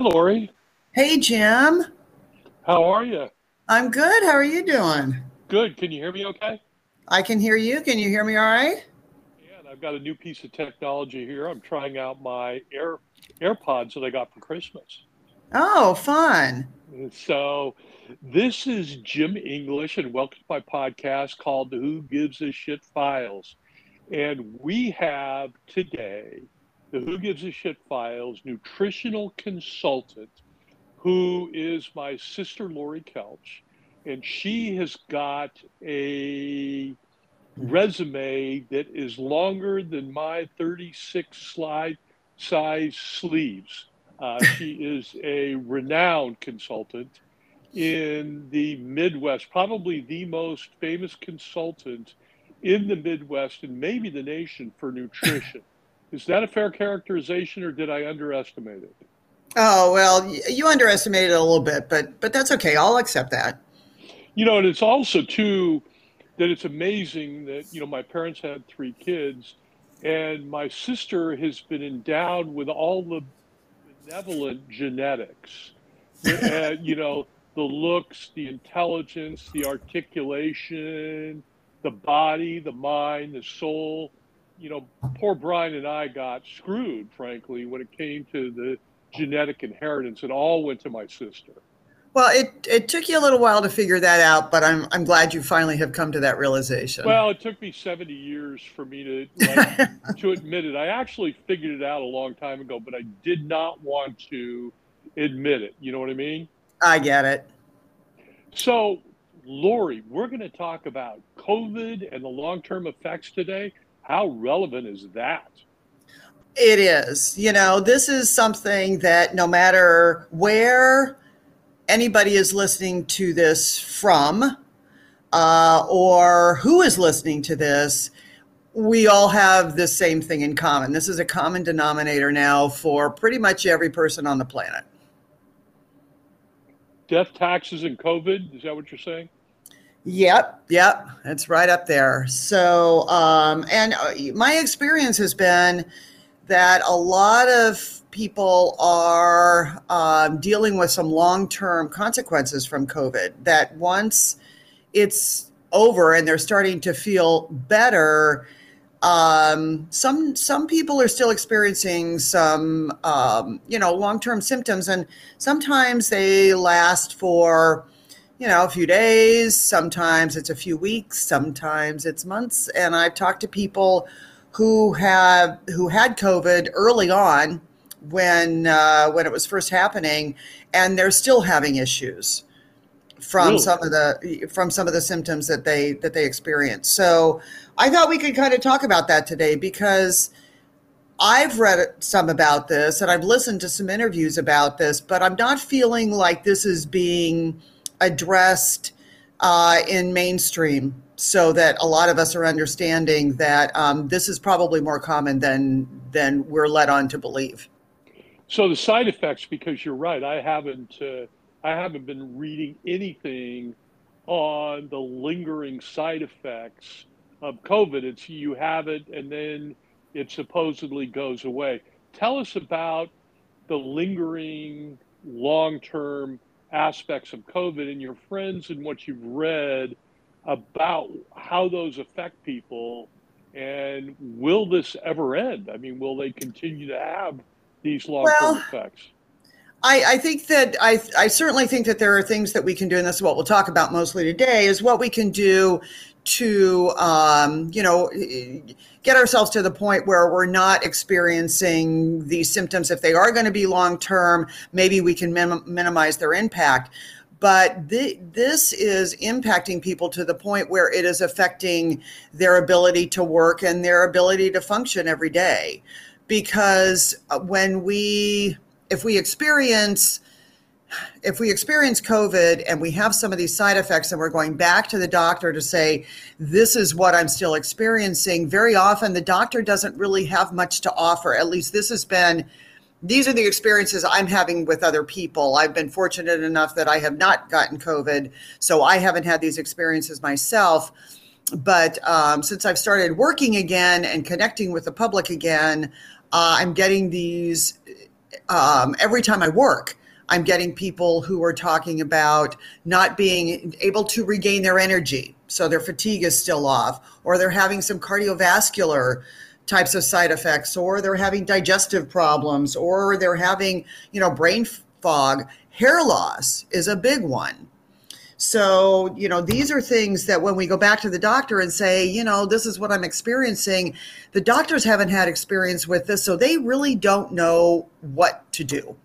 Lori. Hey, Jim. How are you? I'm good. How are you doing? Good. Can you hear me okay? I can hear you. Can you hear me all right? Yeah, I've got a new piece of technology here. I'm trying out my Air AirPods that I got for Christmas. Oh, fun. So, this is Jim English, and welcome to my podcast called the Who Gives a Shit Files. And we have today the Who Gives a Shit Files nutritional consultant, who is my sister Lori Kelch. And she has got a resume that is longer than my 36 slide size sleeves. Uh, she is a renowned consultant in the Midwest, probably the most famous consultant in the Midwest and maybe the nation for nutrition. Is that a fair characterization, or did I underestimate it? Oh well, you underestimated it a little bit, but but that's okay. I'll accept that. You know, and it's also too that it's amazing that you know my parents had three kids, and my sister has been endowed with all the benevolent genetics. and, you know, the looks, the intelligence, the articulation, the body, the mind, the soul you know, poor Brian and I got screwed, frankly, when it came to the genetic inheritance. It all went to my sister. Well, it, it took you a little while to figure that out, but I'm, I'm glad you finally have come to that realization. Well, it took me 70 years for me to like, to admit it. I actually figured it out a long time ago, but I did not want to admit it. You know what I mean? I get it. So, Lori, we're going to talk about COVID and the long term effects today. How relevant is that? It is. You know, this is something that no matter where anybody is listening to this from uh, or who is listening to this, we all have the same thing in common. This is a common denominator now for pretty much every person on the planet. Death, taxes, and COVID. Is that what you're saying? Yep, yep, it's right up there. So, um, and uh, my experience has been that a lot of people are um, dealing with some long term consequences from COVID. That once it's over and they're starting to feel better, um, some some people are still experiencing some um, you know long term symptoms, and sometimes they last for you know, a few days, sometimes it's a few weeks, sometimes it's months. And I've talked to people who have who had COVID early on when uh, when it was first happening, and they're still having issues from some of the from some of the symptoms that they that they experience. So I thought we could kind of talk about that today because I've read some about this and I've listened to some interviews about this, but I'm not feeling like this is being addressed uh, in mainstream so that a lot of us are understanding that um, this is probably more common than than we're led on to believe. So the side effects, because you're right, I haven't uh, I haven't been reading anything on the lingering side effects of COVID. It's you have it and then it supposedly goes away. Tell us about the lingering long term aspects of COVID and your friends and what you've read about how those affect people and will this ever end? I mean, will they continue to have these long term well, effects? I, I, think that I, I certainly think that there are things that we can do, and this is what we'll talk about mostly today, is what we can do to um, you know get ourselves to the point where we're not experiencing these symptoms if they are going to be long term maybe we can minim- minimize their impact. But th- this is impacting people to the point where it is affecting their ability to work and their ability to function every day. Because uh, when we if we experience if we experience COVID and we have some of these side effects and we're going back to the doctor to say, this is what I'm still experiencing, very often the doctor doesn't really have much to offer. At least this has been, these are the experiences I'm having with other people. I've been fortunate enough that I have not gotten COVID, so I haven't had these experiences myself. But um, since I've started working again and connecting with the public again, uh, I'm getting these um, every time I work. I'm getting people who are talking about not being able to regain their energy. So their fatigue is still off, or they're having some cardiovascular types of side effects, or they're having digestive problems, or they're having, you know, brain fog. Hair loss is a big one. So, you know, these are things that when we go back to the doctor and say, you know, this is what I'm experiencing, the doctors haven't had experience with this, so they really don't know what to do.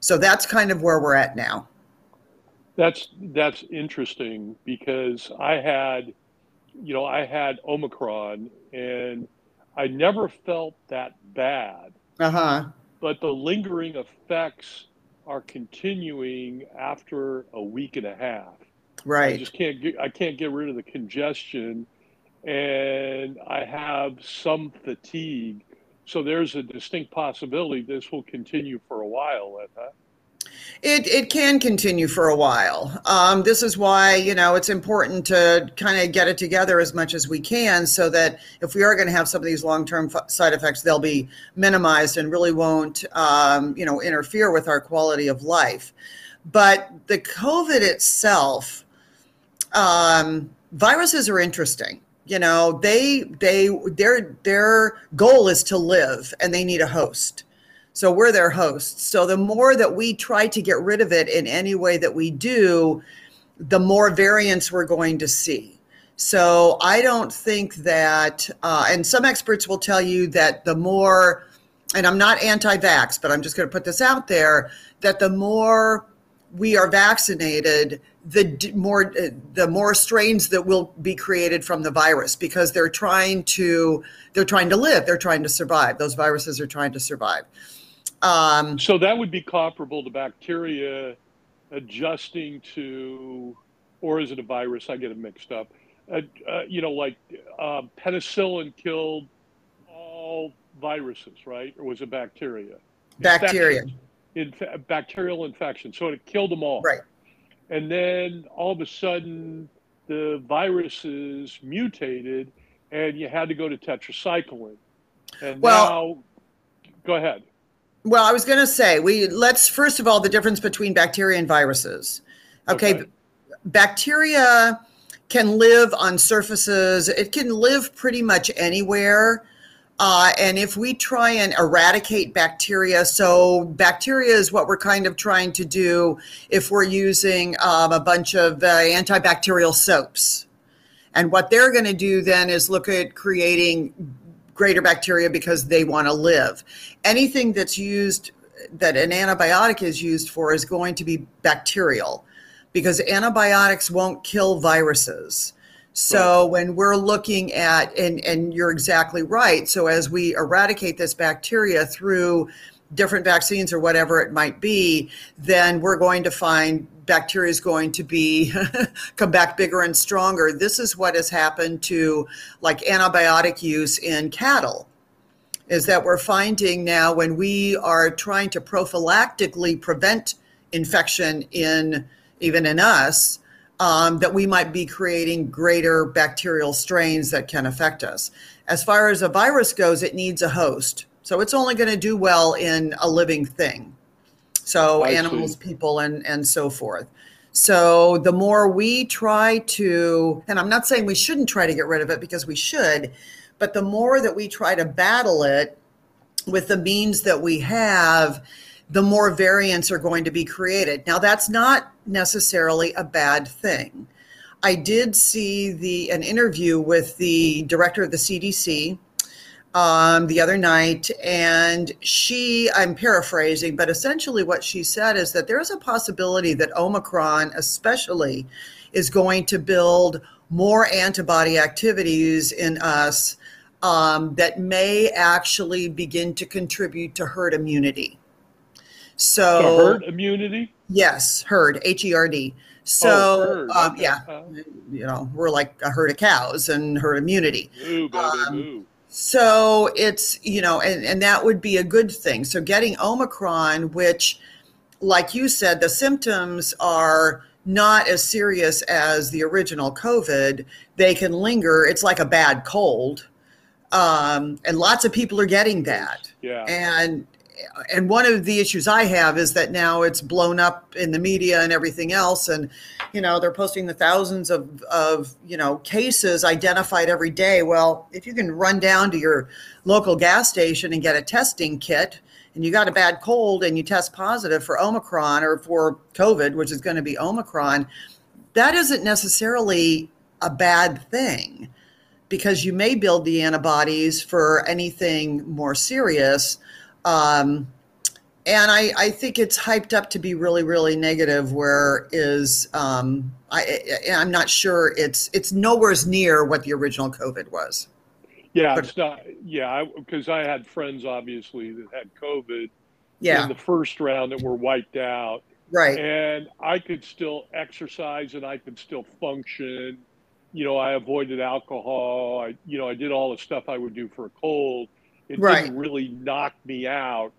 So that's kind of where we're at now. That's that's interesting because I had, you know, I had Omicron and I never felt that bad. Uh huh. But the lingering effects are continuing after a week and a half. Right. I just can't get I can't get rid of the congestion and I have some fatigue. So there's a distinct possibility this will continue for a while, Etna. It, it can continue for a while. Um, this is why, you know, it's important to kind of get it together as much as we can so that if we are going to have some of these long term f- side effects, they'll be minimized and really won't, um, you know, interfere with our quality of life. But the COVID itself, um, viruses are interesting. You know, they they their their goal is to live, and they need a host. So we're their hosts. So the more that we try to get rid of it in any way that we do, the more variants we're going to see. So I don't think that, uh, and some experts will tell you that the more, and I'm not anti vax, but I'm just going to put this out there that the more we are vaccinated, the more the more strains that will be created from the virus because they're trying to they're trying to live, they're trying to survive. Those viruses are trying to survive. Um, so that would be comparable to bacteria adjusting to, or is it a virus? I get it mixed up. Uh, uh, you know, like uh, penicillin killed all viruses, right? Or was it bacteria? Bacteria. Infection, bacterial infection. So it killed them all. Right. And then all of a sudden, the viruses mutated, and you had to go to tetracycline. And well, now, go ahead. Well, I was going to say we let's first of all the difference between bacteria and viruses. Okay, okay. bacteria can live on surfaces. It can live pretty much anywhere. Uh, and if we try and eradicate bacteria, so bacteria is what we're kind of trying to do if we're using um, a bunch of uh, antibacterial soaps. And what they're going to do then is look at creating greater bacteria because they want to live. Anything that's used that an antibiotic is used for is going to be bacterial because antibiotics won't kill viruses. So right. when we're looking at and and you're exactly right. So as we eradicate this bacteria through different vaccines or whatever it might be, then we're going to find bacteria is going to be come back bigger and stronger. This is what has happened to like antibiotic use in cattle. Is that we're finding now when we are trying to prophylactically prevent infection in even in us, um, that we might be creating greater bacterial strains that can affect us. As far as a virus goes, it needs a host. So it's only going to do well in a living thing. So I animals, see. people, and and so forth. So the more we try to, and I'm not saying we shouldn't try to get rid of it because we should, but the more that we try to battle it with the means that we have, the more variants are going to be created. Now that's not necessarily a bad thing. I did see the an interview with the director of the CDC, um, the other night, and she, I'm paraphrasing, but essentially what she said is that there is a possibility that Omicron, especially, is going to build more antibody activities in us um, that may actually begin to contribute to herd immunity. So, so herd immunity? Yes, herd, H E R D. So, oh. Um, yeah, you know, we're like a herd of cows and herd immunity. Ooh, baby, um, so it's, you know, and, and that would be a good thing. So getting Omicron, which, like you said, the symptoms are not as serious as the original COVID. They can linger. It's like a bad cold. Um, and lots of people are getting that. Yeah. And and one of the issues I have is that now it's blown up in the media and everything else, and you know they're posting the thousands of of you know cases identified every day. Well, if you can run down to your local gas station and get a testing kit, and you got a bad cold and you test positive for Omicron or for COVID, which is going to be Omicron, that isn't necessarily a bad thing because you may build the antibodies for anything more serious. Um, and I, I think it's hyped up to be really, really negative. Where is um, I, I'm not sure it's it's nowhere's near what the original COVID was. Yeah, but, it's not. Yeah, because I, I, had friends obviously that had COVID. Yeah. In the first round that were wiped out. Right. And I could still exercise and I could still function. You know, I avoided alcohol. I, you know, I did all the stuff I would do for a cold. It right. didn't really knock me out,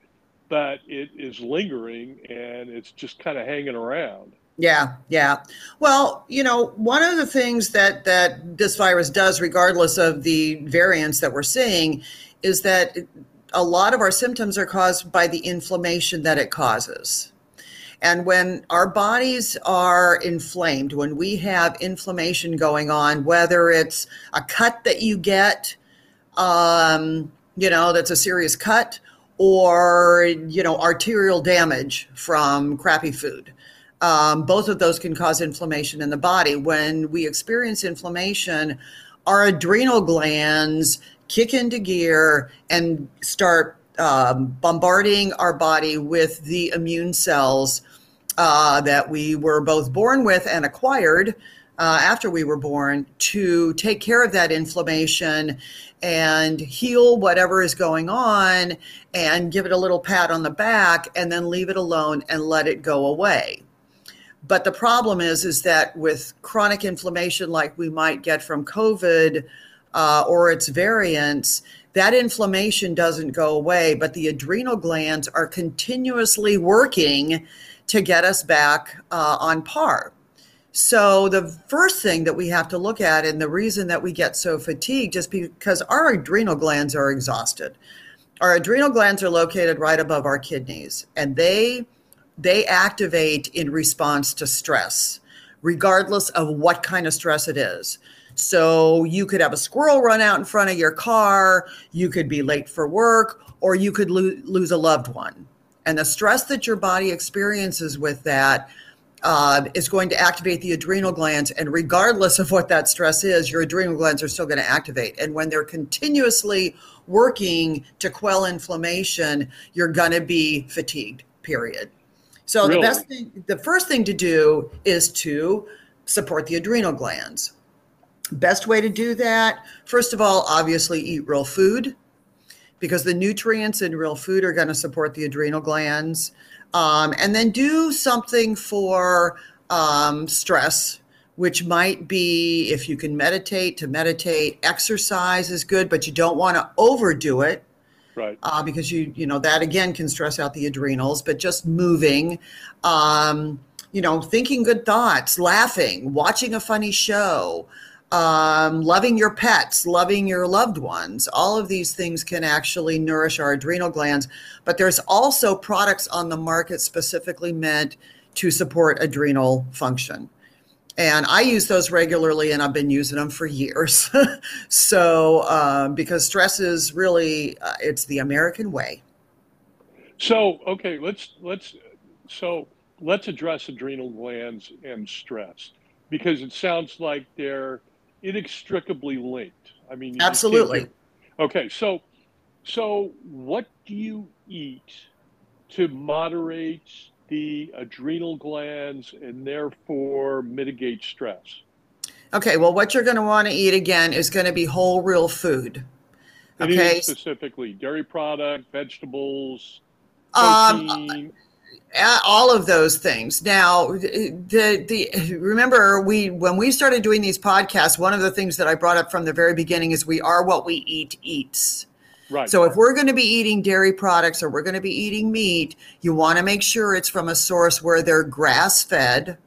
but it is lingering and it's just kind of hanging around. Yeah, yeah. Well, you know, one of the things that that this virus does, regardless of the variants that we're seeing, is that a lot of our symptoms are caused by the inflammation that it causes. And when our bodies are inflamed, when we have inflammation going on, whether it's a cut that you get, um, you know, that's a serious cut, or you know, arterial damage from crappy food um, both of those can cause inflammation in the body. When we experience inflammation, our adrenal glands kick into gear and start um, bombarding our body with the immune cells uh, that we were both born with and acquired uh, after we were born to take care of that inflammation and heal whatever is going on and give it a little pat on the back and then leave it alone and let it go away. But the problem is, is that with chronic inflammation, like we might get from COVID uh, or its variants, that inflammation doesn't go away, but the adrenal glands are continuously working to get us back uh, on par. So, the first thing that we have to look at, and the reason that we get so fatigued, is because our adrenal glands are exhausted. Our adrenal glands are located right above our kidneys, and they they activate in response to stress, regardless of what kind of stress it is. So you could have a squirrel run out in front of your car, you could be late for work, or you could lo- lose a loved one. And the stress that your body experiences with that uh, is going to activate the adrenal glands. And regardless of what that stress is, your adrenal glands are still going to activate. And when they're continuously working to quell inflammation, you're going to be fatigued, period. So really? the best thing, the first thing to do is to support the adrenal glands. Best way to do that, first of all, obviously eat real food because the nutrients in real food are going to support the adrenal glands. Um, and then do something for um, stress, which might be if you can meditate, to meditate. Exercise is good, but you don't want to overdo it right uh, because you you know that again can stress out the adrenals but just moving um, you know thinking good thoughts laughing watching a funny show um, loving your pets loving your loved ones all of these things can actually nourish our adrenal glands but there's also products on the market specifically meant to support adrenal function and I use those regularly, and I've been using them for years. so, um, because stress is really uh, it's the American way. So, okay, let's let's so let's address adrenal glands and stress because it sounds like they're inextricably linked. I mean, absolutely. Okay, so so what do you eat to moderate the adrenal glands and therefore mitigate stress. Okay, well, what you're going to want to eat again is going to be whole, real food. Okay, specifically dairy product, vegetables, um, protein. Um, all of those things. Now, the the remember we when we started doing these podcasts, one of the things that I brought up from the very beginning is we are what we eat eats. Right. So if we're going to be eating dairy products or we're going to be eating meat, you want to make sure it's from a source where they're grass fed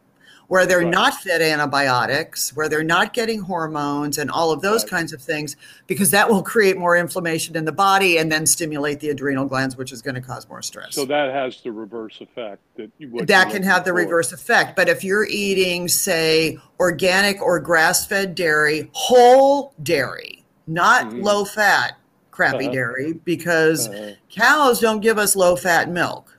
where they're Right. not fed antibiotics, where they're not getting hormones and all of those Right. kinds of things, because that will create more inflammation in the body and then stimulate the adrenal glands, which is going to cause more stress. So that has the reverse effect that you that can have the for. reverse effect. But if you're eating, say, organic or grass fed dairy, whole dairy, not Mhm. low fat, crappy Uh-huh. dairy, because Uh, cows don't give us low fat milk.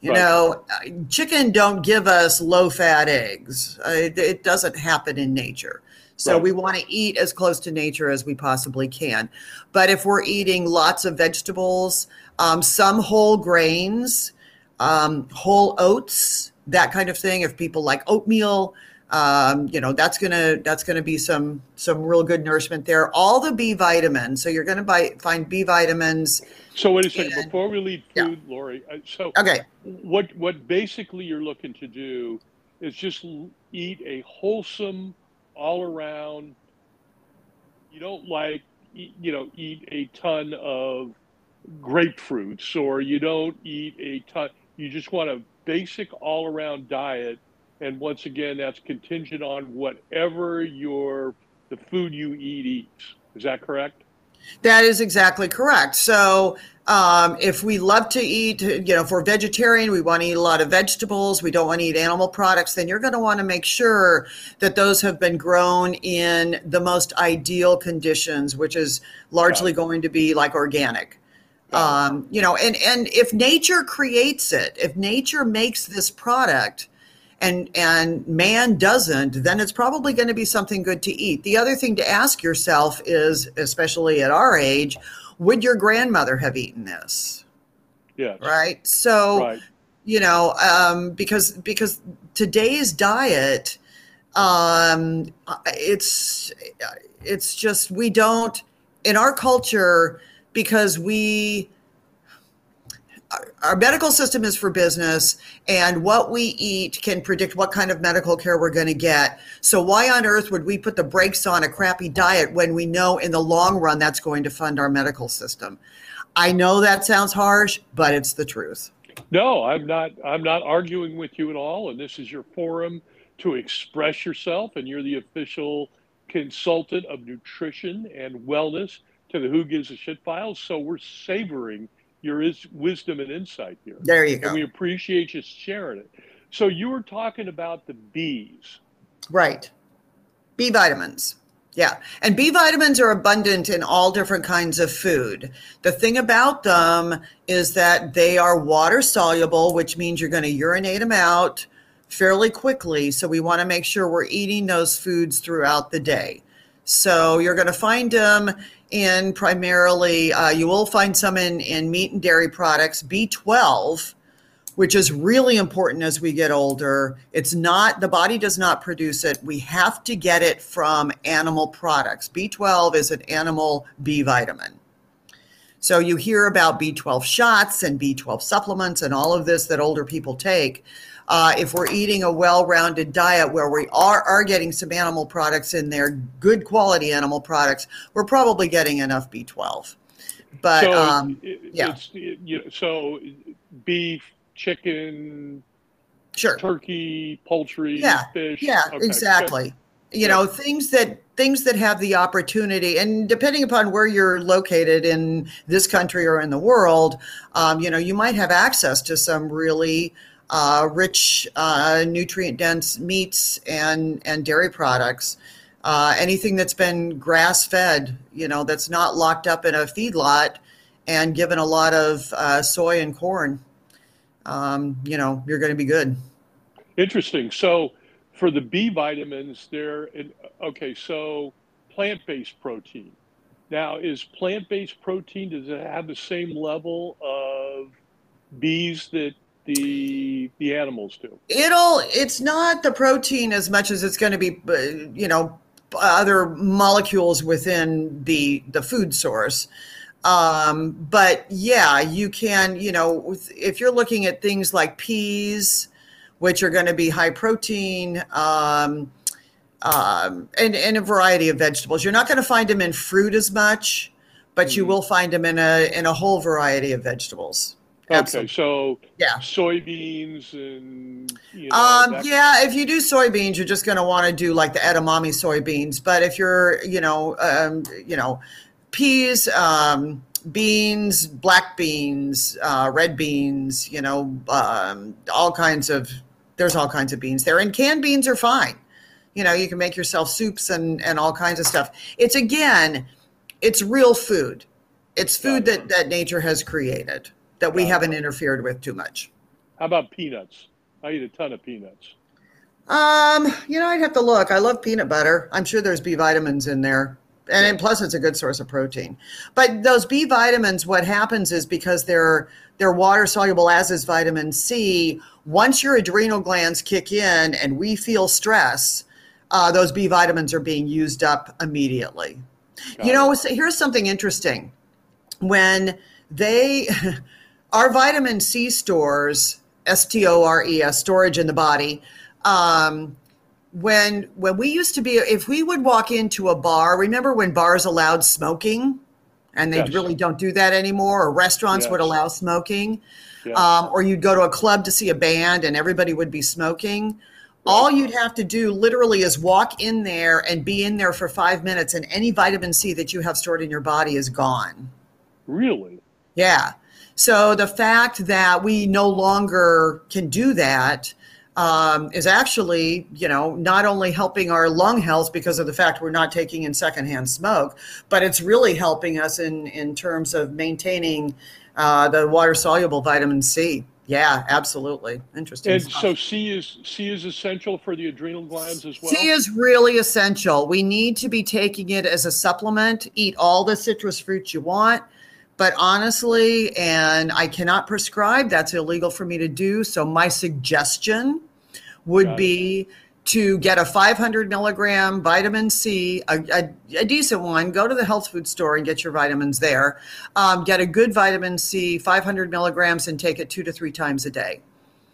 You Right. know, chicken don't give us low fat eggs. Uh, it, it doesn't happen in nature. So Right. we want to eat as close to nature as we possibly can. But if we're eating lots of vegetables, um, some whole grains, um, whole oats, that kind of thing. If people like oatmeal, um, you know that's gonna that's gonna be some some real good nourishment there. All the B vitamins. So you're gonna buy, find B vitamins. So wait a second And- before we leave yeah. food, Lori. uh, So Okay, what what basically you're looking to do is just eat a wholesome all around you don't like you know eat a ton of grapefruits or you don't eat a ton you just want a basic all around diet and once again that's contingent on whatever your the food you eat eats is that correct That is exactly correct. So, um, if we love to eat, you know, if we're vegetarian, we want to eat a lot of vegetables, we don't want to eat animal products, then you're going to want to make sure that those have been grown in the most ideal conditions, which is largely going to be like organic. Um, you know, and and if nature creates it, if nature makes this product, and and man doesn't then it's probably going to be something good to eat. The other thing to ask yourself is especially at our age would your grandmother have eaten this? Yes. Right? So right. you know um, because because today's diet um, it's it's just we don't in our culture because we our- medical system is for business and what we eat can predict what kind of medical care we're going to get so why on earth would we put the brakes on a crappy diet when we know in the long run that's going to fund our medical system i know that sounds harsh but it's the truth No, I'm not. I'm not arguing with you at all. And this is your forum to express yourself. And you're the official consultant of nutrition and wellness to the Who Gives a Shit files. So we're savoring your is wisdom and insight here, there you and go we appreciate you sharing it. So you were talking about the bees. Right. B vitamins. Yeah. And B vitamins are abundant in all different kinds of food. The thing about them is that they are water soluble, which means you're going to urinate them out fairly quickly. So we want to make sure we're eating those foods throughout the day. So you're going to find them in primarily, uh, you will find some in, in meat and dairy products. B12 which is really important as we get older. It's not, the body does not produce it. We have to get it from animal products. B12 is an animal B vitamin. So you hear about B12 shots and B12 supplements and all of this that older people take. Uh, if we're eating a well-rounded diet where we are, are getting some animal products in there, good quality animal products, we're probably getting enough B12. But so um, it, yeah. you know, so beef, chicken, sure. turkey, poultry, Yeah, fish. Yeah, Okay, exactly. You Yeah. know, things that things that have the opportunity, and depending upon where you're located in this country or in the world, um, you know, you might have access to some really uh, rich, uh, nutrient dense meats and and dairy products. Uh, anything that's been grass fed, you know, that's not locked up in a feedlot and given a lot of uh, soy and corn, um, you know, you're going to be good. Interesting. So for the B vitamins, they're in, okay. So plant-based protein. Now, is plant-based protein does it have the same level of B's that the the animals do? It'll. It's not the protein as much as it's going to be, uh, you know, other molecules within the the food source. Um, but yeah, you can. You know, if you're looking at things like peas, which are going to be high protein. Um, um, and, and a variety of vegetables. You're not going to find them in fruit as much, but you Mhm. will find them in a in a whole variety of vegetables Okay, so Yeah. soybeans and you know, Um, yeah, if you do soybeans, you're just going to want to do like the edamame soybeans. But if you're, you know, um, you know, peas, um, beans, black beans, uh, red beans, you know, um, all kinds of. There's all kinds of beans there, and canned beans are fine. You know, you can make yourself soups and and all kinds of stuff. It's again, it's real food. It's food that that nature has created that we haven't interfered with too much. How about peanuts? I eat a ton of peanuts. Um, you know, I'd have to look. I love peanut butter. I'm sure there's B vitamins in there. And, and plus it's a good source of protein. But those B vitamins, what happens is because they're they're water soluble as is vitamin C, once your adrenal glands kick in and we feel stress, uh, those B vitamins are being used up immediately. Got you know, so here's something interesting. When they, our vitamin C stores, S T O R E S, storage in the body, um, when when we used to be, if we would walk into a bar, remember when bars allowed smoking, and they Yes. really don't do that anymore, or restaurants would allow smoking, Yeah. um, or you'd go to a club to see a band and everybody would be smoking. All you'd have to do literally is walk in there and be in there for five minutes, and any vitamin C that you have stored in your body is gone. really? Yeah. So the fact that we no longer can do that um, is actually, you know, not only helping our lung health because of the fact we're not taking in secondhand smoke, but it's really helping us in in terms of maintaining uh, the water soluble vitamin C. Yeah, absolutely. Interesting. And stuff. so C is C is essential for the adrenal glands as well. C is really essential. We need to be taking it as a supplement. Eat all the citrus fruits you want. But honestly, and I cannot prescribe, that's illegal for me to do. So my suggestion would Got it. be to get a 500 milligram vitamin C, a, a, a decent one. Go to the health food store and get your vitamins there. Um, get a good vitamin C, 500 milligrams, and take it two to three times a day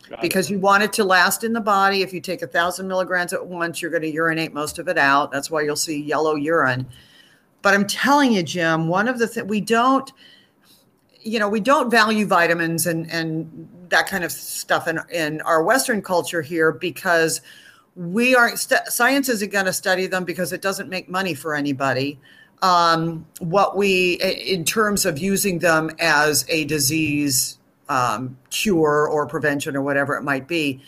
Got it. because you want it to last in the body. If you take a thousand milligrams at once, you're going to urinate most of it out. That's why you'll see yellow urine. But I'm telling you, Jim, one of the things we don't, you know, we don't value vitamins and and that kind of stuff in in our Western culture here because we aren't st- science isn't going to study them because it doesn't make money for anybody. Um, what we in terms of using them as a disease um, cure or prevention or whatever it might be.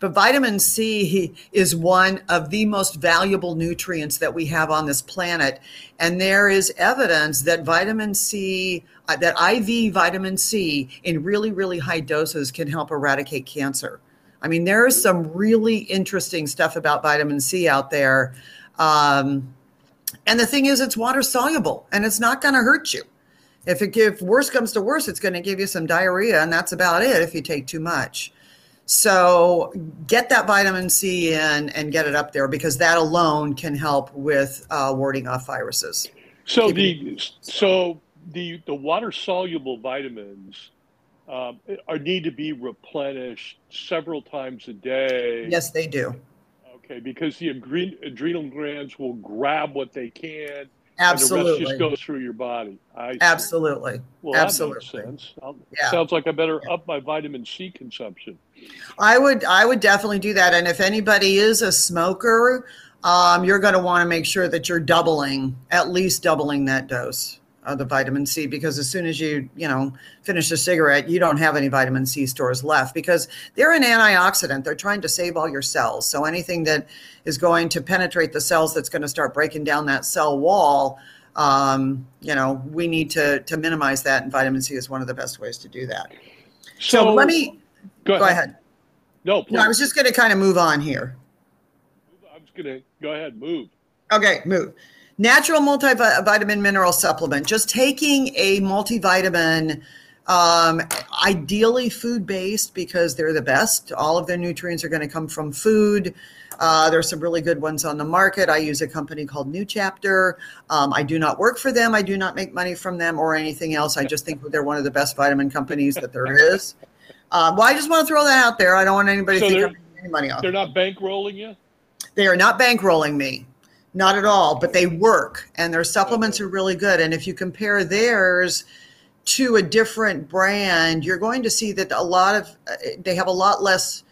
But vitamin C is one of the most valuable nutrients that we have on this planet. And there is evidence that vitamin C, uh, that IV vitamin C in really, really high doses can help eradicate cancer. I mean, there is some really interesting stuff about vitamin C out there. Um, and the thing is, it's water soluble and it's not going to hurt you. If it if worse comes to worse, it's going to give you some diarrhea, and that's about it if you take too much. So get that vitamin C in and get it up there because that alone can help with uh, warding off viruses. So the so the the water soluble vitamins um, are need to be replenished several times a day. Yes, they do. Okay, because the adre- adrenal glands will grab what they can, and the rest Absolutely. just goes through your body. I see. Absolutely. Well, that makes sense. Yeah. Sounds like I better up my vitamin C consumption. I would I would definitely do that. And if anybody is a smoker, um, you're going to want to make sure that you're doubling, at least doubling that dose of the vitamin C, because as soon as you you know finish a cigarette, you don't have any vitamin C stores left because they're an antioxidant. They're trying to save all your cells. So anything that is going to penetrate the cells, that's going to start breaking down that cell wall. Um, you know, we need to to minimize that, and vitamin C is one of the best ways to do that. So, let me go go ahead. No, please. No, I was just going to kind of move on here. I was gonna go ahead. Move. Okay, move. Natural multivitamin mineral supplement. Just taking a multivitamin, um, ideally food based because they're the best. All of their nutrients are going to come from food. Uh, there's some really good ones on the market. I use a company called New Chapter. Um, I do not work for them. I do not make money from them or anything else. I just think they're one of the best vitamin companies that there is. Uh, well, I just want to throw that out there. I don't want anybody So to think I'm making any money off. They're not bankrolling you. They are not bankrolling me, not at all, but they work and their supplements are really good. And if you compare theirs to a different brand, you're going to see that a lot of uh, they have a lot less.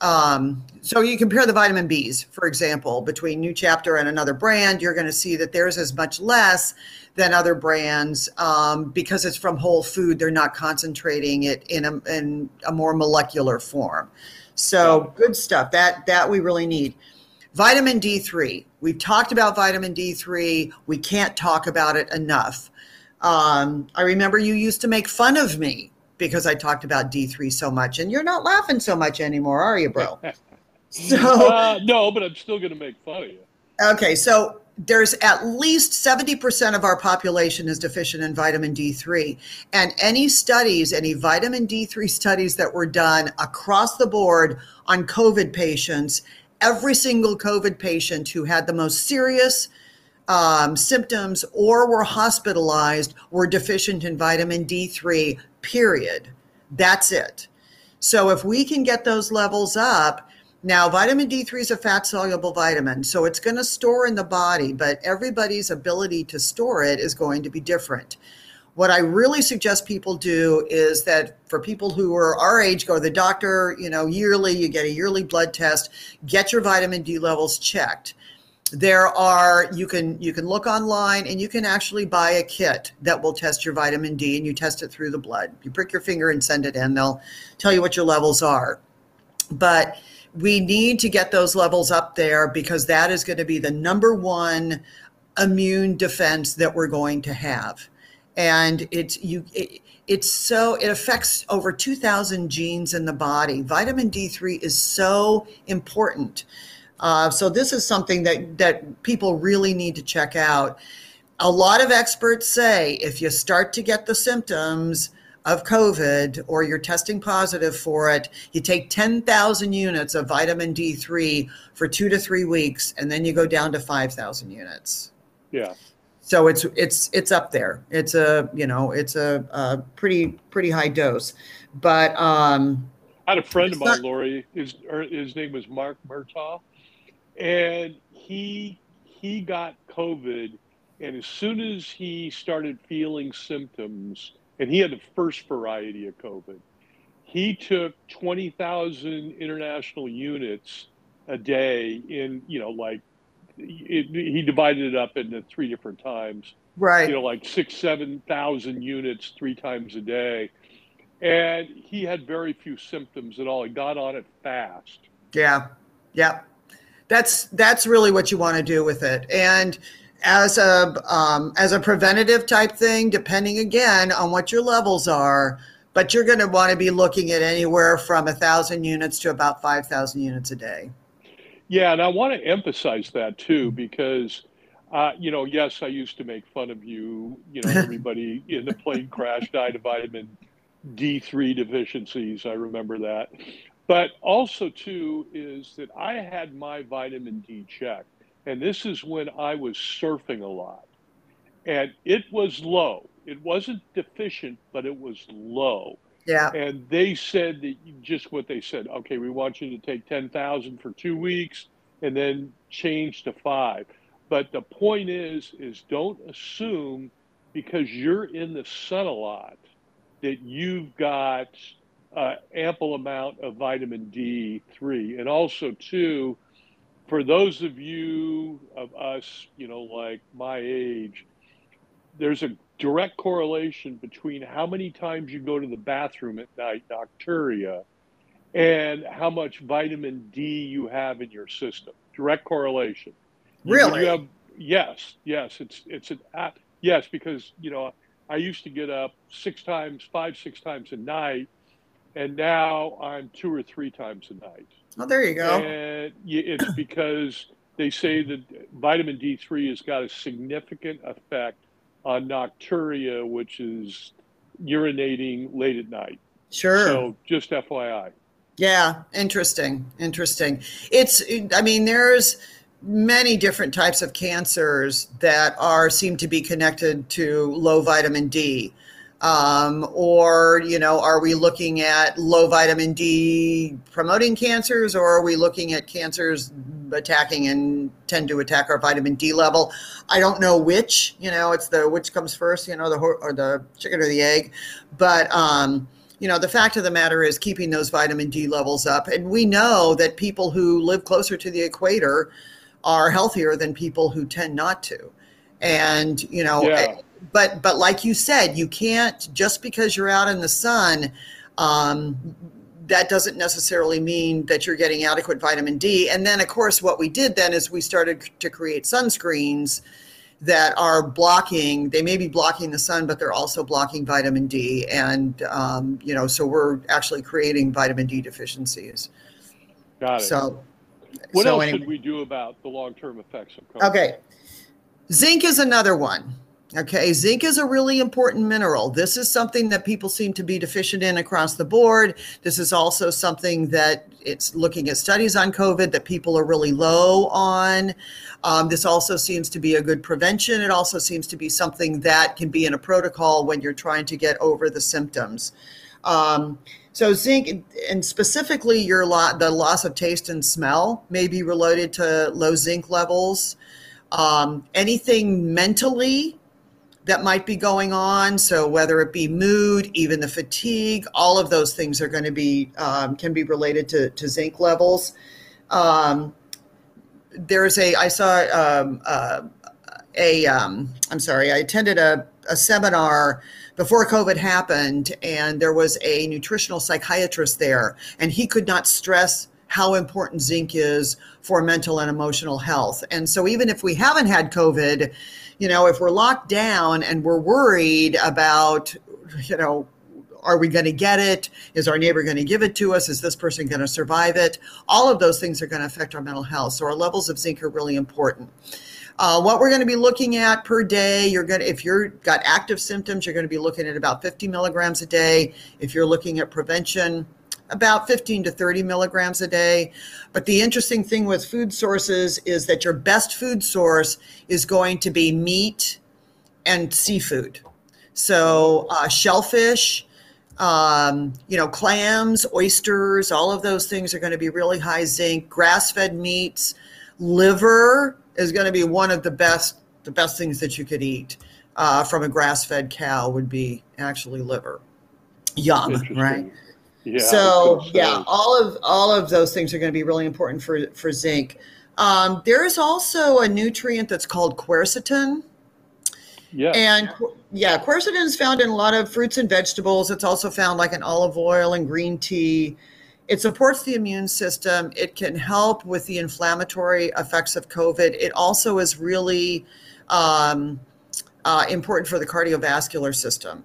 Um, so you compare the vitamin Bs, for example, between New Chapter and another brand, you're going to see that there's as much less than other brands um, because it's from whole food. They're not concentrating it in a, in a more molecular form. So good stuff. That that we really need. Vitamin D3. We've talked about vitamin D3. We can't talk about it enough. Um, I remember you used to make fun of me because I talked about D3 so much, and you're not laughing so much anymore, are you, bro? so uh, no, but I'm still going to make fun of you. Okay, so there's at least 70% of our population is deficient in vitamin D3. And any studies, any vitamin D3 studies that were done across the board on COVID patients, every single COVID patient who had the most serious um, symptoms or were hospitalized were deficient in vitamin D3, period. That's it. So if we can get those levels up, now, vitamin D3 is a fat soluble vitamin, so it's going to store in the body, but everybody's ability to store it is going to be different. What I really suggest people do is that for people who are our age, go to the doctor, you know, yearly, you get a yearly blood test, get your vitamin D levels checked. There are you can you can look online and you can actually buy a kit that will test your vitamin D and you test it through the blood. You prick your finger and send it in. They'll tell you what your levels are. But we need to get those levels up there because that is going to be the number one immune defense that we're going to have and it's you it, it's so it affects over 2000 genes in the body vitamin d3 is so important uh, so this is something that that people really need to check out a lot of experts say if you start to get the symptoms of COVID or you're testing positive for it, you take 10,000 units of vitamin D3 for two to three weeks, and then you go down to 5,000 units. Yeah. So it's it's it's up there. It's a you know it's a, a pretty pretty high dose, but um, I had a friend of mine, not, Lori. His his name was Mark Murtaugh, and he he got COVID, and as soon as he started feeling symptoms, and he had the first variety of COVID. He took 20,000 international units a day in, you know, like it, he divided it up into three different times. Right. You know, like six, 7,000 units three times a day. And he had very few symptoms at all. He got on it fast. Yeah. Yeah. That's that's really what you want to do with it. And as a um, as a preventative type thing, depending again on what your levels are. But you're going to want to be looking at anywhere from a thousand units to about five thousand units a day. Yeah, and I want to emphasize that too because. Uh, you know, yes, I used to make fun of you. You know, everybody in the plane crash died of vitamin D3 deficiencies. I remember that. But also, too, is that I had my vitamin D checked. And this is when I was surfing a lot. And it was low. It wasn't deficient, but it was low. Yeah. And they said that just what they said. Okay, we want you to take 10,000 for two weeks and then change to five. But the point is, is don't assume because you're in the sun a lot that you've got uh, ample amount of vitamin D3. And also, too, for those of you of us, you know, like my age, there's a direct correlation between how many times you go to the bathroom at night, nocturia, and how much vitamin D you have in your system. Direct correlation. Really? Have, yes, yes. It's it's an yes because you know I used to get up six times, five, six times a night, and now I'm two or three times a night. Oh, there you go. And it's because they say that vitamin D3 has got a significant effect on nocturia, which is urinating late at night. Sure. So just FYI. Yeah, interesting. Interesting. It's, I mean, there's many different types of cancers that are seem to be connected to low vitamin D. Um, or, you know, are we looking at low vitamin D promoting cancers or are we looking at cancers attacking and tend to attack our vitamin D level. I don't know which, you know, it's the which comes first, you know, the or the chicken or the egg, but um, you know, the fact of the matter is keeping those vitamin D levels up, and we know that people who live closer to the equator are healthier than people who tend not to, and you know. Yeah. But but like you said, you can't just because you're out in the sun um, that doesn't necessarily mean that you're getting adequate vitamin D. And then, of course, what we did then is we started to create sunscreens that are blocking, they may be blocking the sun, but they're also blocking vitamin D. And, um, you know, so we're actually creating vitamin D deficiencies. Got it. So, what so else anyway. should we do about the long term effects of COVID? Okay. Zinc is another one. Okay, zinc is a really important mineral. This is something that people seem to be deficient in across the board. This is also something that it's looking at studies on COVID that people are really low on. Um, this also seems to be a good prevention. It also seems to be something that can be in a protocol when you're trying to get over the symptoms. Um, so zinc, and specifically your lot, the loss of taste and smell may be related to low zinc levels. Um, anything mentally that might be going on. So whether it be mood, even the fatigue, all of those things are going to be um, can be related to, to zinc levels. Um, there's a I saw um, uh, a am um, sorry I attended a, a seminar before COVID happened, and there was a nutritional psychiatrist there, and he could not stress how important zinc is for mental and emotional health. And so even if we haven't had COVID, you know, if we're locked down and we're worried about, you know, are we going to get it? Is our neighbor going to give it to us? Is this person going to survive it? All of those things are going to affect our mental health. So our levels of zinc are really important. Uh, what we're going to be looking at per day, you're going to, if you've got active symptoms, you're going to be looking at about 50 milligrams a day. If you're looking at prevention, about 15 to 30 milligrams a day. But the interesting thing with food sources is that your best food source is going to be meat and seafood. So uh, shellfish, um, you know, clams, oysters, all of those things are going to be really high zinc. Grass-fed meats, liver is going to be one of the best the best things that you could eat uh, from a grass-fed cow would be actually liver. Yum, right? Yeah, so yeah, all of all of those things are going to be really important for for zinc. Um, there is also a nutrient that's called quercetin. Yeah. And yeah, quercetin is found in a lot of fruits and vegetables. It's also found like in olive oil and green tea. It supports the immune system. It can help with the inflammatory effects of COVID. It also is really um, uh, important for the cardiovascular system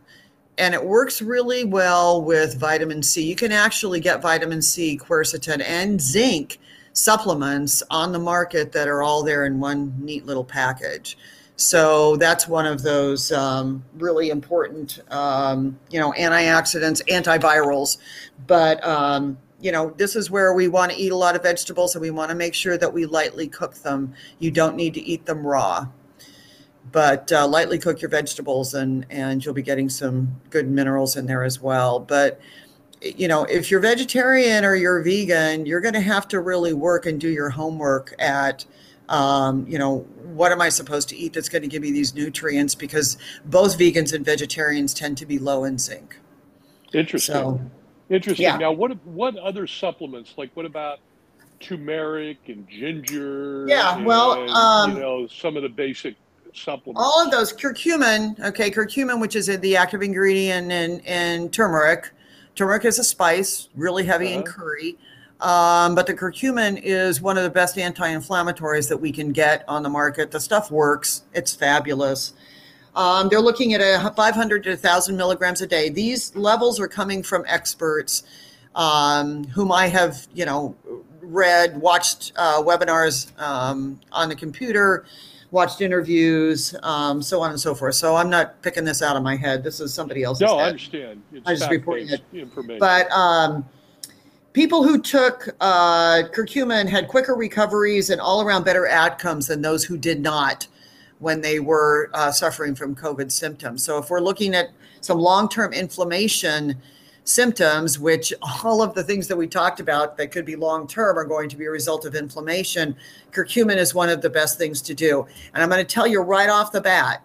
and it works really well with vitamin C. You can actually get vitamin C, quercetin, and zinc supplements on the market that are all there in one neat little package. So that's one of those um, really important, um, you know, antioxidants, antivirals. But um, you know, this is where we want to eat a lot of vegetables, and we want to make sure that we lightly cook them. You don't need to eat them raw but uh, lightly cook your vegetables and and you'll be getting some good minerals in there as well. But you know if you're vegetarian or you're vegan you're going to have to really work and do your homework at um, you know what am i supposed to eat that's going to give me these nutrients? Because both vegans and vegetarians tend to be low in zinc interesting. So, interesting. yeah. now what what other supplements like what about turmeric and ginger yeah well um, you know some of the basic supplements. All of those curcumin, okay, curcumin, which is the active ingredient in, in turmeric. Turmeric is a spice, really heavy uh-huh. in curry. Um, but the curcumin is one of the best anti-inflammatories that we can get on the market. The stuff works; it's fabulous. Um, they're looking at a 500 to 1,000 milligrams a day. These levels are coming from experts um, whom I have, you know, read, watched uh, webinars um, on the computer watched interviews, um, so on and so forth. So I'm not picking this out of my head. This is somebody else's. No, head. I understand. It's I just reporting it. Information. But um, people who took uh, curcumin had quicker recoveries and all around better outcomes than those who did not when they were uh, suffering from COVID symptoms. So if we're looking at some long term inflammation, symptoms, which all of the things that we talked about that could be long term are going to be a result of inflammation, curcumin is one of the best things to do. And I'm going to tell you right off the bat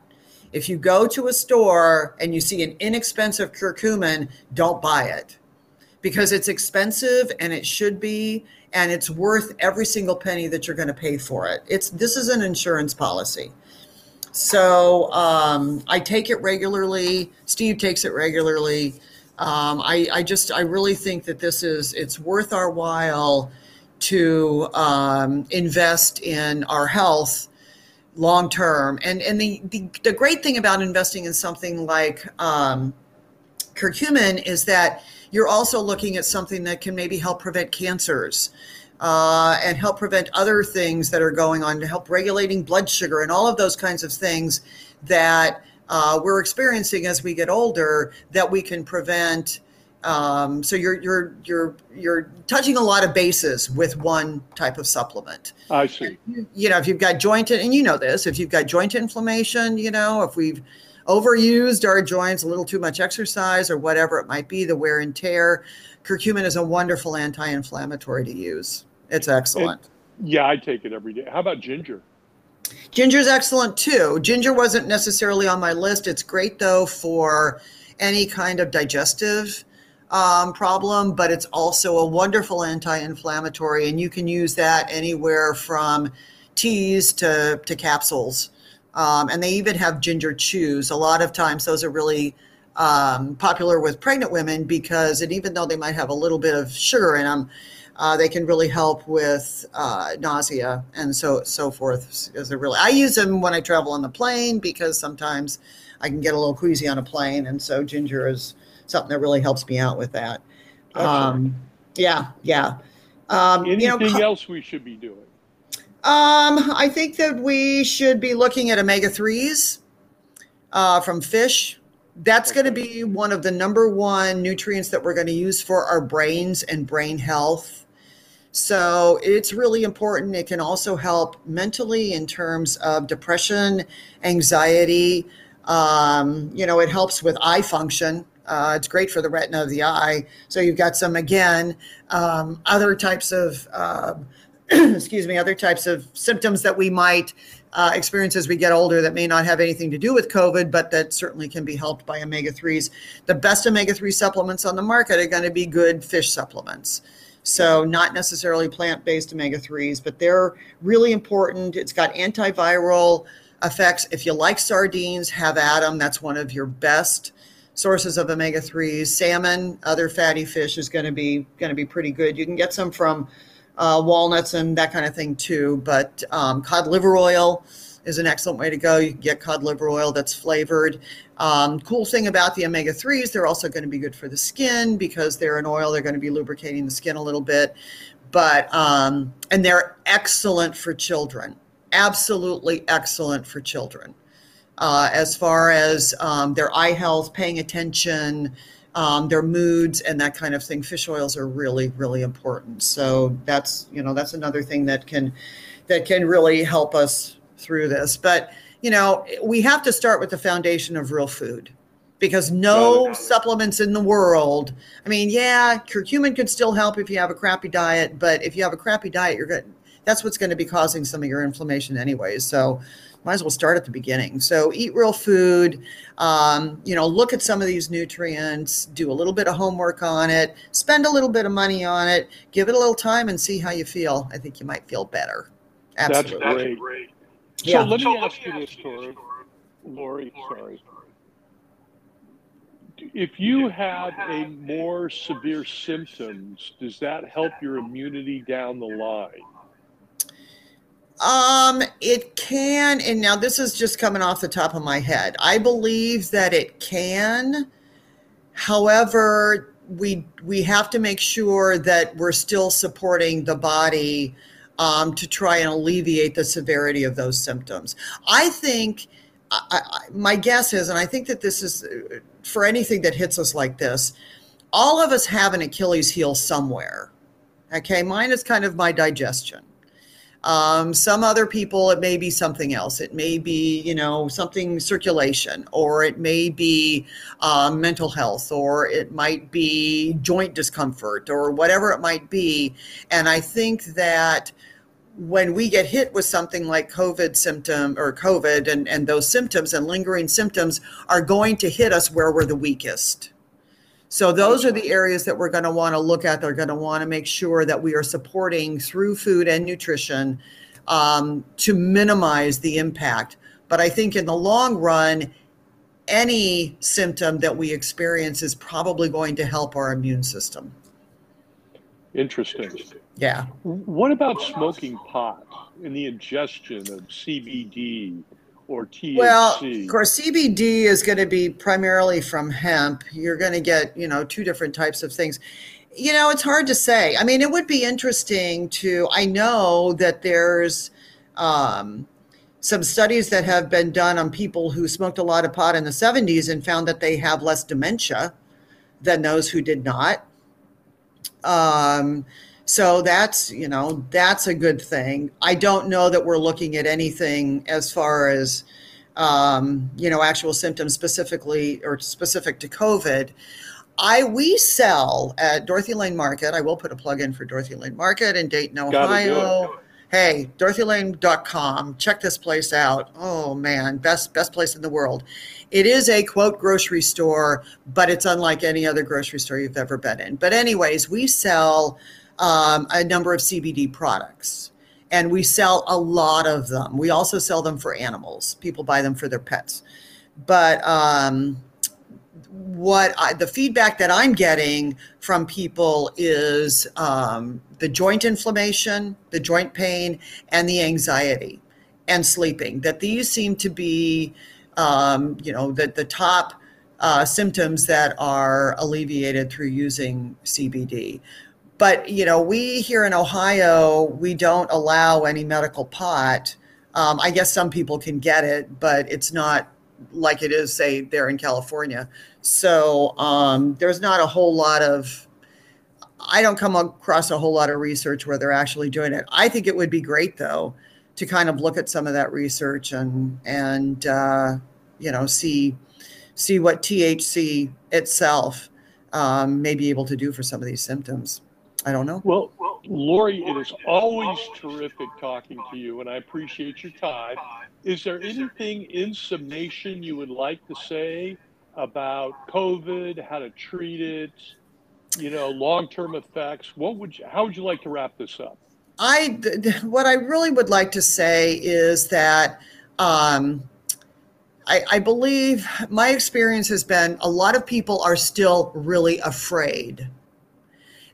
if you go to a store and you see an inexpensive curcumin, don't buy it because it's expensive and it should be and it's worth every single penny that you're going to pay for it. It's this is an insurance policy. So um, I take it regularly. Steve takes it regularly. Um, I, I, just I really think that this is it's worth our while to um, invest in our health long term. And and the, the, the great thing about investing in something like um, curcumin is that you're also looking at something that can maybe help prevent cancers. Uh, and help prevent other things that are going on to help regulating blood sugar and all of those kinds of things that uh, we're experiencing as we get older that we can prevent. Um, so you're you're you're you're touching a lot of bases with one type of supplement. I see. You know, if you've got joint and you know this, if you've got joint inflammation, you know, if we've overused our joints, a little too much exercise, or whatever it might be, the wear and tear, curcumin is a wonderful anti-inflammatory to use. It's excellent. yeah, I take it every day. How about ginger? Ginger's excellent too. Ginger wasn't necessarily on my list. It's great though for any kind of digestive um, problem, but it's also a wonderful anti inflammatory, and you can use that anywhere from teas to, to capsules. Um, and they even have ginger chews. A lot of times, those are really um, popular with pregnant women because, and even though they might have a little bit of sugar in them, uh, they can really help with uh, nausea and so so forth. As a really, I use them when I travel on the plane because sometimes I can get a little queasy on a plane, and so ginger is something that really helps me out with that. Um, yeah, yeah. Um, Anything you know, else we should be doing? Um, I think that we should be looking at omega threes uh, from fish. That's okay. going to be one of the number one nutrients that we're going to use for our brains and brain health. So it's really important. It can also help mentally in terms of depression, anxiety. Um, you know, it helps with eye function. Uh, it's great for the retina of the eye. So you've got some, again, um, other types of, uh, excuse me, other types of symptoms that we might uh, experience as we get older that may not have anything to do with COVID, but that certainly can be helped by omega 3s. The best omega 3 supplements on the market are going to be good fish supplements. So, not necessarily plant based omega 3s, but they're really important. It's got antiviral effects. If you like sardines, have at them. That's one of your best sources of omega 3s. Salmon, other fatty fish is going to be going to be pretty good. You can get some from uh, walnuts and that kind of thing too. But um, cod liver oil is an excellent way to go. You can get cod liver oil that's flavored. Um, cool thing about the omega 3s, they're also going to be good for the skin because they're an oil. They're going to be lubricating the skin a little bit. But, um, and they're excellent for children. Absolutely excellent for children. Uh, as far as um, their eye health, paying attention, um, their moods, and that kind of thing. Fish oils are really, really important. So that's you know that's another thing that can that can really help us through this. But, you know, we have to start with the foundation of real food because no supplements in the world. I mean, yeah, curcumin could still help if you have a crappy diet, but if you have a crappy diet, you're good. That's what's going to be causing some of your inflammation, anyways. So, might as well start at the beginning. So, eat real food. Um, you know, look at some of these nutrients. Do a little bit of homework on it. Spend a little bit of money on it. Give it a little time and see how you feel. I think you might feel better. Absolutely. That's great. So yeah. let me ask you this, Tori. Lori, sorry. If you have a more severe symptoms, does that help your immunity down the line? Um, it can, and now this is just coming off the top of my head. I believe that it can. However, we we have to make sure that we're still supporting the body um, to try and alleviate the severity of those symptoms. I think I, I, my guess is, and I think that this is uh, for anything that hits us like this, all of us have an Achilles heel somewhere. Okay, mine is kind of my digestion. Um, some other people, it may be something else. It may be, you know, something circulation, or it may be um, mental health, or it might be joint discomfort, or whatever it might be. And I think that when we get hit with something like COVID symptom or COVID and, and those symptoms and lingering symptoms are going to hit us where we're the weakest. So those are the areas that we're going to want to look at. They're going to want to make sure that we are supporting through food and nutrition um, to minimize the impact. But I think in the long run, any symptom that we experience is probably going to help our immune system. Interesting. Yeah. What about smoking pot and the ingestion of CBD or THC? Well, of course, CBD is going to be primarily from hemp. You're going to get, you know, two different types of things. You know, it's hard to say. I mean, it would be interesting to, I know that there's um, some studies that have been done on people who smoked a lot of pot in the 70s and found that they have less dementia than those who did not. Um, so that's, you know, that's a good thing. I don't know that we're looking at anything as far as, um, you know, actual symptoms specifically or specific to COVID. I we sell at Dorothy Lane Market. I will put a plug in for Dorothy Lane Market in Dayton, Ohio. Hey, DorothyLane.com. Check this place out. Oh man, best best place in the world. It is a quote grocery store, but it's unlike any other grocery store you've ever been in. But anyways, we sell um, a number of CBD products. And we sell a lot of them. We also sell them for animals. People buy them for their pets. But um, what I, the feedback that I'm getting from people is um, the joint inflammation, the joint pain, and the anxiety and sleeping. That these seem to be, um, you know, the, the top uh, symptoms that are alleviated through using CBD. But you know, we here in Ohio, we don't allow any medical pot. Um, I guess some people can get it, but it's not like it is, say, there in California. So um, there's not a whole lot of. I don't come across a whole lot of research where they're actually doing it. I think it would be great though to kind of look at some of that research and and uh, you know see see what THC itself um, may be able to do for some of these symptoms. I don't know. Well, Lori, it is always terrific talking to you, and I appreciate your time. Is there anything in summation you would like to say about COVID, how to treat it, you know, long-term effects? What would you, how would you like to wrap this up? I, what I really would like to say is that um, I, I believe my experience has been a lot of people are still really afraid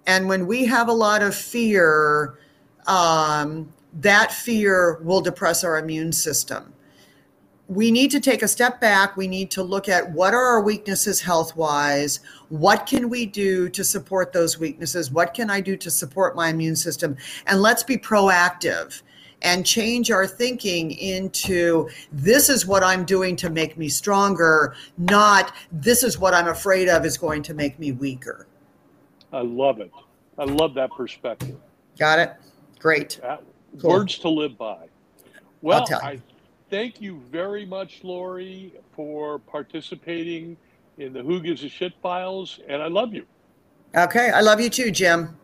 and when we have a lot of fear, um, that fear will depress our immune system. We need to take a step back. We need to look at what are our weaknesses health wise? What can we do to support those weaknesses? What can I do to support my immune system? And let's be proactive and change our thinking into this is what I'm doing to make me stronger, not this is what I'm afraid of is going to make me weaker. I love it. I love that perspective. Got it. Great. Uh, cool. Words to live by. Well, I thank you very much, Lori, for participating in the Who Gives a Shit files, and I love you. Okay. I love you too, Jim.